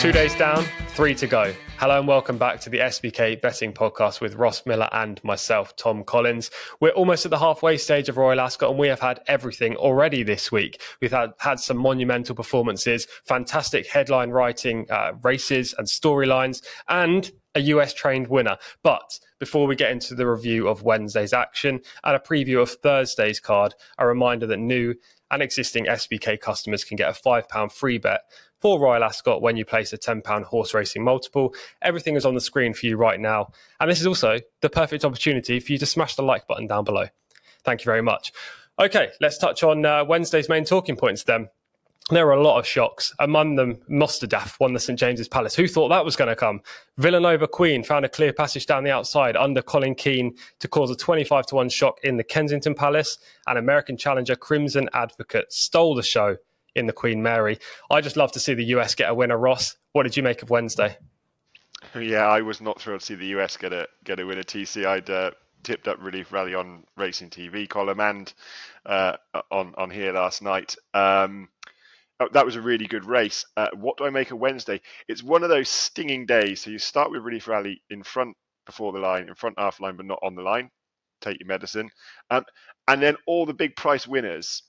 Two days down, three to go. Hello and welcome back to the SBK Betting Podcast with Ross Millar and myself, Tom Collins. We're almost at the halfway stage of Royal Ascot and we have had everything already this week. We've had, had some monumental performances, fantastic headline writing uh, races and storylines, and a US trained winner. But before we get into the review of Wednesday's action and a preview of Thursday's card, a reminder that new and existing SBK customers can get a £5 free bet for Royal Ascot when you place a £10 horse racing multiple. Everything is on the screen for you right now. And this is also the perfect opportunity for you to smash the like button down below. Thank you very much. Okay, let's touch on uh, Wednesday's main talking points then. There were a lot of shocks. Among them, Mostahdaf won the St James's Palace. Who thought that was going to come? Villanova Queen found a clear passage down the outside under Colin Keane to cause a 25 to 1 shock in the Kensington Palace. And American challenger Crimson Advocate stole the show in the Queen Mary. I just love to see the US get a winner. Ross, what did you make of Wednesday? Yeah, I was not thrilled to see the US get a get a winner. TC, I'd uh, tipped up Relief Rally on Racing TV column and uh, on on here last night. Um, oh, that was a really good race. Uh, what do I make of Wednesday? It's one of those stinging days. So you start with Relief Rally in front before the line, in front half line, but not on the line. Take your medicine, um, and then all the big price winners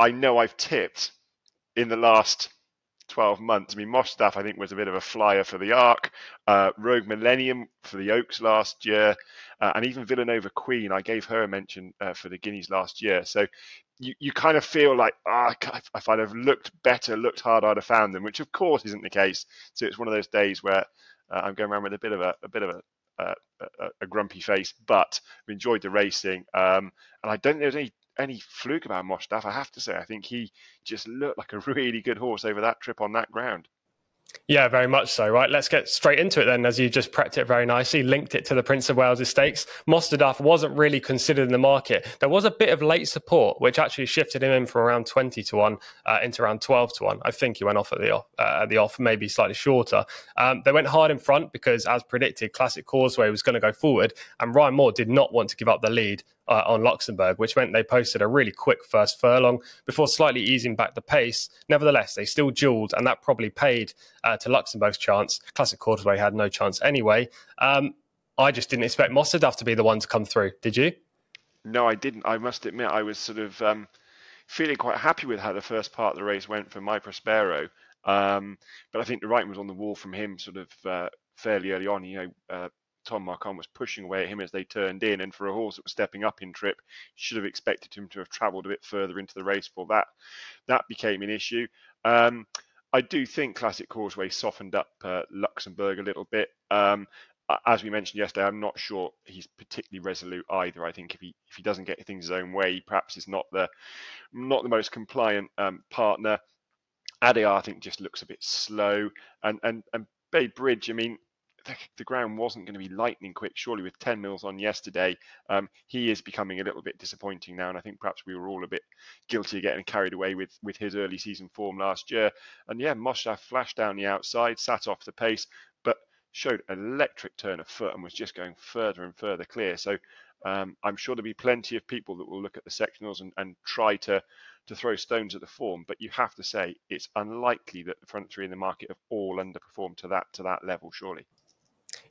I know I've tipped in the last 12 months. I mean, Mostahdaf, I think, was a bit of a flyer for the Arc. Uh, Rogue Millennium for the Oaks last year. Uh, and even Villanova Queen, I gave her a mention uh, for the Guineas last year. So you, you kind of feel like, oh, if I'd have looked better, looked harder, I'd have found them, which of course isn't the case. So it's one of those days where uh, I'm going around with a bit of a, a bit of a a, a, grumpy face, but we enjoyed the racing. Um, and I don't think there was any any fluke about Mostahdaf. I have to say, I think he just looked like a really good horse over that trip on that ground. Yeah, very much so. Right, let's get straight into it then. As you just prepped it very nicely, linked it to the Prince of Wales Stakes. Mostahdaf wasn't really considered in the market. There was a bit of late support, which actually shifted him in from around twenty to one uh, into around twelve to one. I think he went off at the off, uh, at the off, maybe slightly shorter. Um, they went hard in front because, as predicted, Classic Causeway was going to go forward, and Ryan Moore did not want to give up the lead uh, on Luxembourg, which meant they posted a really quick first furlong before slightly easing back the pace. Nevertheless, they still duelled, and that probably paid uh, to Luxembourg's chance. Classic Causeway had no chance anyway. Um, I just didn't expect Mostahdaf to be the one to come through. Did you? No, I didn't. I must admit, I was sort of um, feeling quite happy with how the first part of the race went for My Prospero. Um, but I think the writing was on the wall from him sort of uh, fairly early on. You know, uh, Tom Marquand was pushing away at him as they turned in, and for a horse that was stepping up in trip, should have expected him to have travelled a bit further into the race for that. That became an issue. Um, I do think Classic Causeway softened up uh, Luxembourg a little bit. Um, as we mentioned yesterday, I'm not sure he's particularly resolute either. I think if he if he doesn't get things his own way, perhaps he's not the not the most compliant um, partner. Adayar, I think, just looks a bit slow, and and and Bay Bridge. I mean, the, ground wasn't going to be lightning quick, surely, with 10 mils on yesterday. Um, he is becoming a little bit disappointing now, and I think perhaps we were all a bit guilty of getting carried away with, with his early season form last year. And yeah, Mostahdaf flashed down the outside, sat off the pace, but showed electric turn of foot and was just going further and further clear. So um, I'm sure there'll be plenty of people that will look at the sectionals and, and try to to throw stones at the form, but you have to say it's unlikely that the front three in the market have all underperformed to that to that level, surely.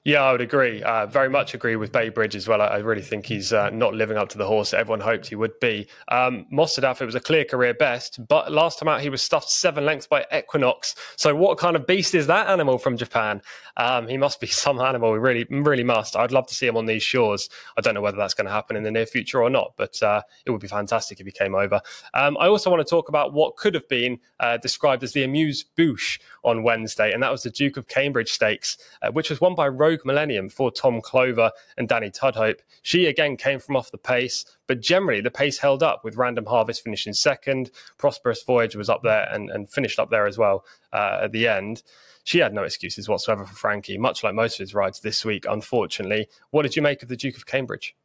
Yeah, I would agree. Uh, very much agree with Bay Bridge as well. I, I really think he's uh, not living up to the horse that everyone hoped he would be. Um, Mostahdaf, it was a clear career best, but last time out he was stuffed seven lengths by Equinox. So what kind of beast is that animal from Japan? Um, he must be some animal. He really, really must. I'd love to see him on these shores. I don't know whether that's going to happen in the near future or not, but uh, it would be fantastic if he came over. Um, I also want to talk about what could have been uh, described as the Amuse Bouche on Wednesday, and that was the Duke of Cambridge Stakes, uh, which was won by Rogue Millennium for Tom Clover and Danny Tudhope. She again came from off the pace, but generally the pace held up with Random Harvest finishing second. Prosperous Voyage was up there and, and finished up there as well uh, at the end. She had no excuses whatsoever for Frankie, much like most of his rides this week, unfortunately. What did you make of the Duke of Cambridge?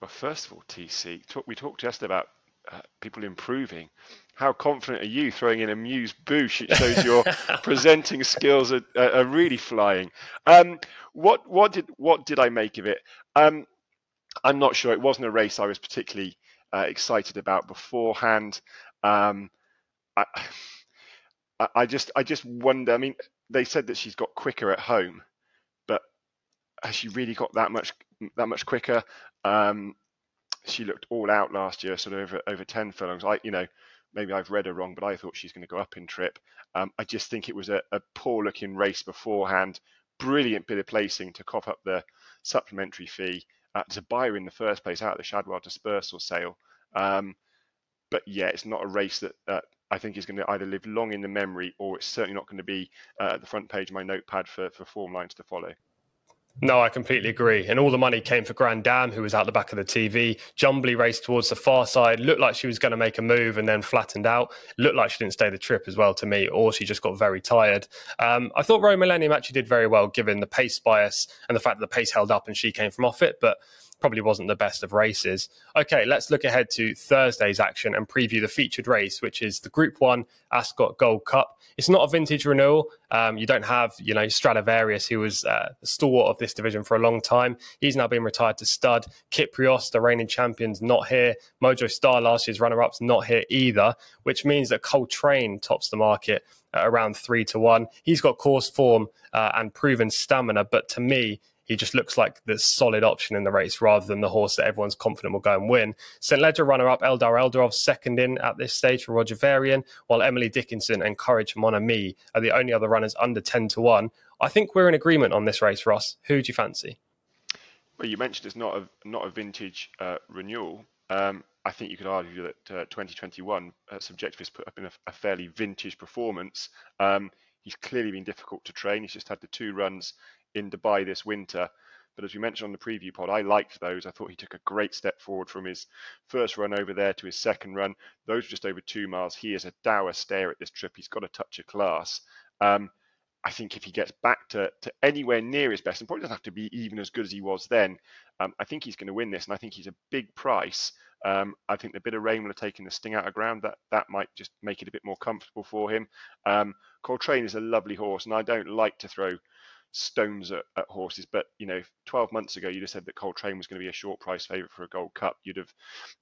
Well, first of all, TC, we talked yesterday about uh, people improving. How confident are you throwing in a Muse boosh? It shows your presenting skills are, are, really flying. Um, what what did what did I make of it? Um, I'm not sure. It wasn't a race I was particularly uh, excited about beforehand. Um, I, I, just I just wonder. I mean, they said that she's got quicker at home, but has she really got that much that much quicker? Um, she looked all out last year, sort of over, over ten furlongs. I you know maybe I've read her wrong, but I thought she's going to go up in trip. Um, I just think it was a, a poor looking race beforehand. Brilliant bit of placing to cough up the supplementary fee uh, to buy her in the first place out of the Shadwell dispersal sale. Um, but yeah, it's not a race that uh, I think is going to either live long in the memory or it's certainly not going to be uh, at the front page of my notepad for, for form lines to follow. No, I completely agree. And all the money came for Grand Dam, who was out the back of the TV. Jumby raced towards the far side, looked like she was going to make a move and then flattened out. Looked like she didn't stay the trip as well to me, or she just got very tired. Um, I thought Rogue Millennium actually did very well, given the pace bias and the fact that the pace held up and she came from off it. But probably wasn't the best of races. Okay, let's look ahead to Thursday's action and preview the featured race, which is the Group One Ascot Gold Cup. It's not a vintage renewal. Um, you don't have, you know, Stradivarius, who was uh, the stalwart of this division for a long time. He's now been retired to stud. Kyprios, the reigning champions, not here. Mojo Star, last year's runner-ups, not here either, which means that Coltrane tops the market around three to one. He's got course form uh, and proven stamina, but to me, he just looks like the solid option in the race rather than the horse that everyone's confident will go and win. St. Leger runner up Eldar Eldarov second in at this stage for Roger Varian, while Emily Dickinson and Courage Mon Ami are the only other runners under 10 to 1. I think we're in agreement on this race, Ross. Who do you fancy? Well, you mentioned it's not a not a vintage uh, renewal. Um, I think you could argue that uh, 2021 uh, Subjectivist put up in a, a fairly vintage performance. Um, he's clearly been difficult to train. He's just had the two runs in Dubai this winter. But as we mentioned on the preview pod, I liked those. I thought he took a great step forward from his first run over there to his second run. Those just over two miles. He is a dour stayer at this trip. He's got a touch of class. Um, I think if he gets back to, to anywhere near his best, and probably doesn't have to be even as good as he was then, um, I think he's going to win this. And I think he's a big price. Um, I think the bit of rain will have taken the sting out of ground. That that might just make it a bit more comfortable for him. Um, Coltrane is a lovely horse, and I don't like to throw stones at, at, horses. But you know, 12 months ago, you'd have said that Coltrane was going to be a short price favourite for a Gold Cup. You'd have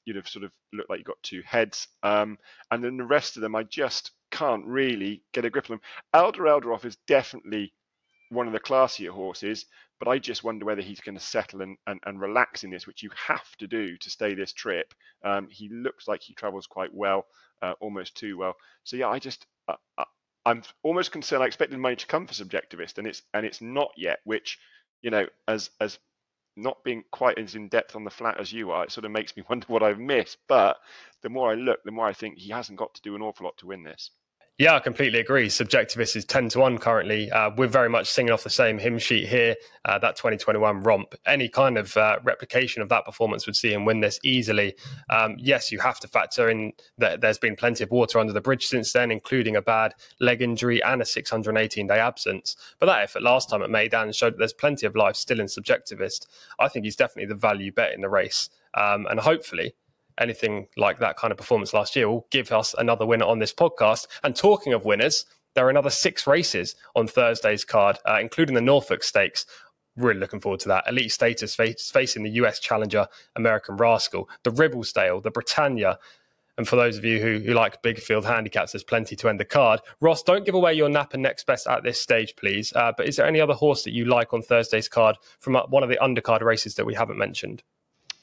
you'd have sort of looked like you got two heads. Um, and then the rest of them, I just can't really get a grip on them. Eldar Eldarov is definitely one of the classier horses, but I just wonder whether he's going to settle and, and, and relax in this, which you have to do to stay this trip. Um, he looks like he travels quite well, uh, almost too well. So yeah, I just I'm almost concerned. I expected money to come for subjectivist, and it's and it's not yet. Which, you know, as as not being quite as in depth on the flat as you are, it sort of makes me wonder what I've missed. But the more I look, the more I think he hasn't got to do an awful lot to win this. Yeah, I completely agree. Subjectivist is 10 to 1 currently. Uh, we're very much singing off the same hymn sheet here. Uh, that 2021 romp, any kind of uh, replication of that performance would see him win this easily. Um, yes, you have to factor in that there's been plenty of water under the bridge since then, including a bad leg injury and a 618 day absence. But that effort last time at Meydan showed that there's plenty of life still in Subjectivist. I think he's definitely the value bet in the race. Um, and hopefully, anything like that kind of performance last year will give us another winner on this podcast. And talking of winners, there are another six races on Thursday's card, uh, including the Norfolk Stakes. Really looking forward to that. Elite status face, facing the US challenger American Rascal, the Ribblesdale, the Britannia. And for those of you who, who like big field handicaps, there's plenty to end the card. Ross, don't give away your nap and next best at this stage, please. Uh, but is there any other horse that you like on Thursday's card from uh, one of the undercard races that we haven't mentioned?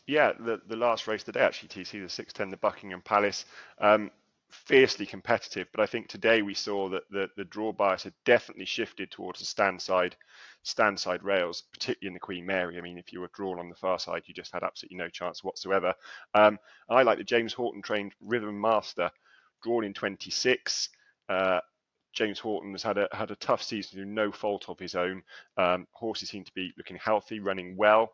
Yeah, the the last race today actually, TC the six ten, the Buckingham Palace, um, fiercely competitive. But I think today we saw that the the draw bias had definitely shifted towards the stand side stand side rails, particularly in the Queen Mary. I mean, if you were drawn on the far side, you just had absolutely no chance whatsoever. Um, I like the James Horton trained Rhythm Master, drawn in 26. Uh, James Horton has had a had a tough season through no fault of his own. Um, horses seem to be looking healthy, running well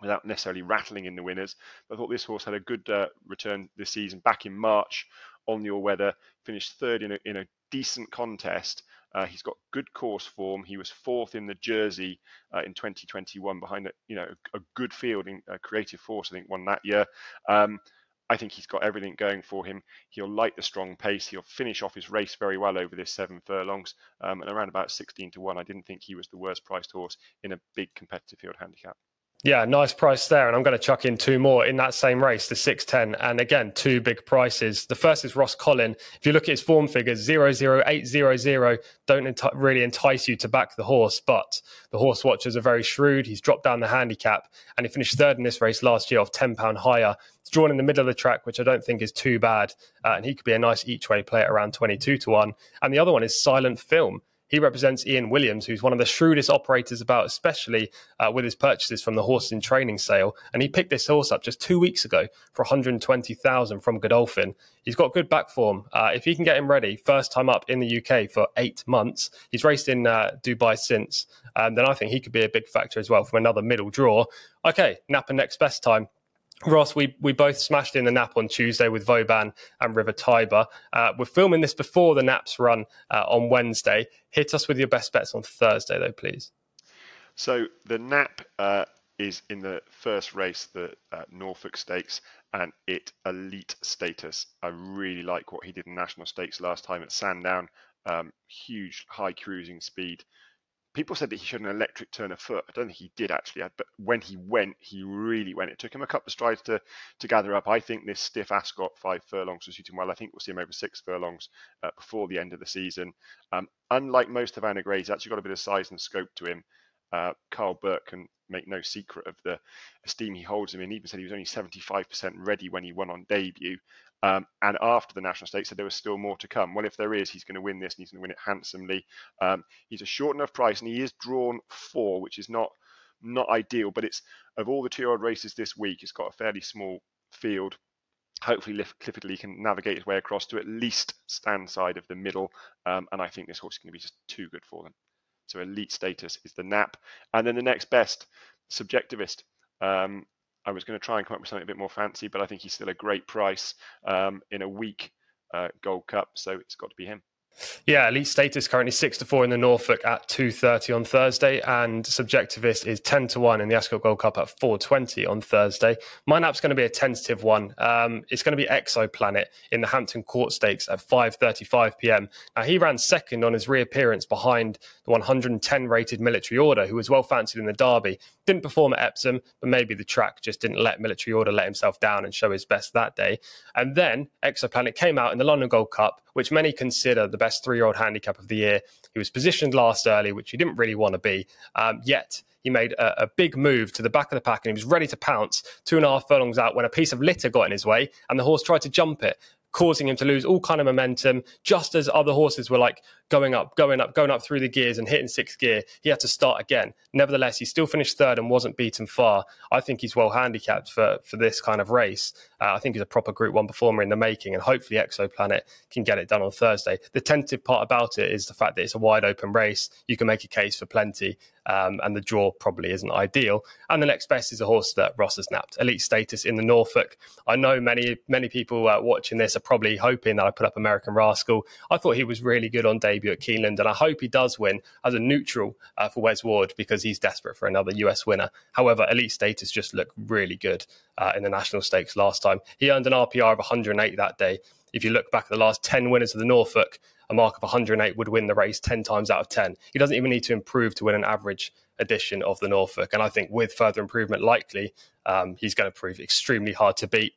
without necessarily rattling in the winners. But I thought this horse had a good uh, return this season back in March on the all weather, finished third in a, in a decent contest. Uh, he's got good course form. He was fourth in the Jersey uh, in 2021 behind a, you know a, a good field in a Creative Force. I think won that year. Um, I think he's got everything going for him. He'll light the strong pace. He'll finish off his race very well over this seven furlongs um, and around about 16 to one. I didn't think he was the worst priced horse in a big competitive field handicap. Yeah, nice price there. And I'm going to chuck in two more in that same race, the 610. And again, two big prices. The first is Rhoscolyn. If you look at his form figures, 00800 don't enti- really entice you to back the horse, but the horse watchers are very shrewd. He's dropped down the handicap and he finished third in this race last year off £10 higher. It's drawn in the middle of the track, which I don't think is too bad. Uh, and he could be a nice each way play at around 22 to 1. And the other one is Silent Film. He represents Ian Williams, who's one of the shrewdest operators about, especially uh, with his purchases from the horse in training sale. And he picked this horse up just two weeks ago for 120,000 from Godolphin. He's got good back form. Uh, if he can get him ready, first time up in the UK for eight months, he's raced in uh, Dubai since, um, then I think he could be a big factor as well from another middle draw. Okay, Napa next best time. Ross, we, we both smashed in the nap on Tuesday with Vauban and River Tiber. Uh, we're filming this before the naps run uh, on Wednesday. Hit us with your best bets on Thursday, though, please. So the nap uh, is in the first race, the uh, Norfolk Stakes, and it elite status. I really like what he did in National Stakes last time at Sandown. Um, huge high cruising speed people said that he showed an electric turn of foot. I don't think he did actually, but when he went, he really went. It took him a couple of strides to to gather up. I think this stiff Ascot five furlongs will suit him well. I think we'll see him over six furlongs uh, before the end of the season. Um, unlike most of Havana Grey's, he's actually got a bit of size and scope to him. Uh, Karl Burke can make no secret of the esteem he holds him in. He even said he was only 75% ready when he won on debut. Um, and after the national stakes, said there was still more to come. Well, if there is, he's going to win this and he's going to win it handsomely. Um, he's a short enough price and he is drawn four, which is not not ideal. But it's of all the two-year-old races this week, it's got a fairly small field. Hopefully, Clifford Lee can navigate his way across to at least stand side of the middle, um, and I think this horse is going to be just too good for them. So elite status is the nap, and then the next best subjectivist. Um, I was going to try and come up with something a bit more fancy, but I think he's still a great price um, in a weak uh, Gold Cup, so it's got to be him. Yeah, elite status currently six to four in the Norfolk at two thirty on Thursday, and subjectivist is ten to one in the Ascot Gold Cup at four twenty on Thursday. My nap's going to be a tentative one. Um, it's going to be Exoplanet in the Hampton Court Stakes at five thirty five PM. Now he ran second on his reappearance behind the one hundred and ten rated Military Order, who was well fancied in the Derby. Didn't perform at Epsom, but maybe the track just didn't let Military Order let himself down and show his best that day. And then Exoplanet came out in the London Gold Cup, which many consider the best three year old handicap of the year. He was positioned last early, which he didn't really want to be. Um, yet he made a, a, big move to the back of the pack and he was ready to pounce two and a half furlongs out when a piece of litter got in his way and the horse tried to jump it causing him to lose all kind of momentum just as other horses were like going up, going up, going up through the gears and hitting sixth gear. He had to start again. Nevertheless, he still finished third and wasn't beaten far. I think he's well handicapped for, for this kind of race. Uh, I think he's a proper Group 1 performer in the making, and hopefully Exoplanet can get it done on Thursday. The tentative part about it is the fact that it's a wide open race. You can make a case for plenty, um, and the draw probably isn't ideal. And the next best is a horse that Ross has napped, elite status in the Norfolk. I know many many people uh, watching this are probably hoping that I put up American Rascal. I thought he was really good on debut at Keeneland, and I hope he does win as a neutral uh, for Wes Ward because he's desperate for another US winner. However, elite status just looked really good uh, in the national stakes last time. He earned an RPR of 108 that day. If you look back at the last 10 winners of the Norfolk, a mark of 108 would win the race 10 times out of 10. He doesn't even need to improve to win an average edition of the Norfolk. And I think with further improvement likely, um, he's going to prove extremely hard to beat.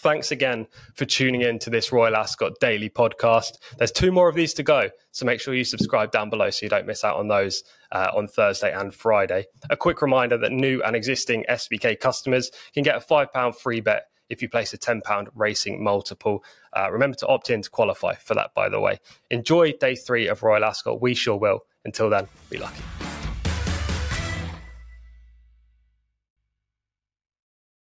Thanks again for tuning in to this Royal Ascot daily podcast. There's two more of these to go, so make sure you subscribe down below so you don't miss out on those uh, on Thursday and Friday. A quick reminder that new and existing SBK customers can get a £5 free bet if you place a £10 racing multiple. Uh, remember to opt in to qualify for that, by the way. Enjoy day three of Royal Ascot. We sure will. Until then, be lucky.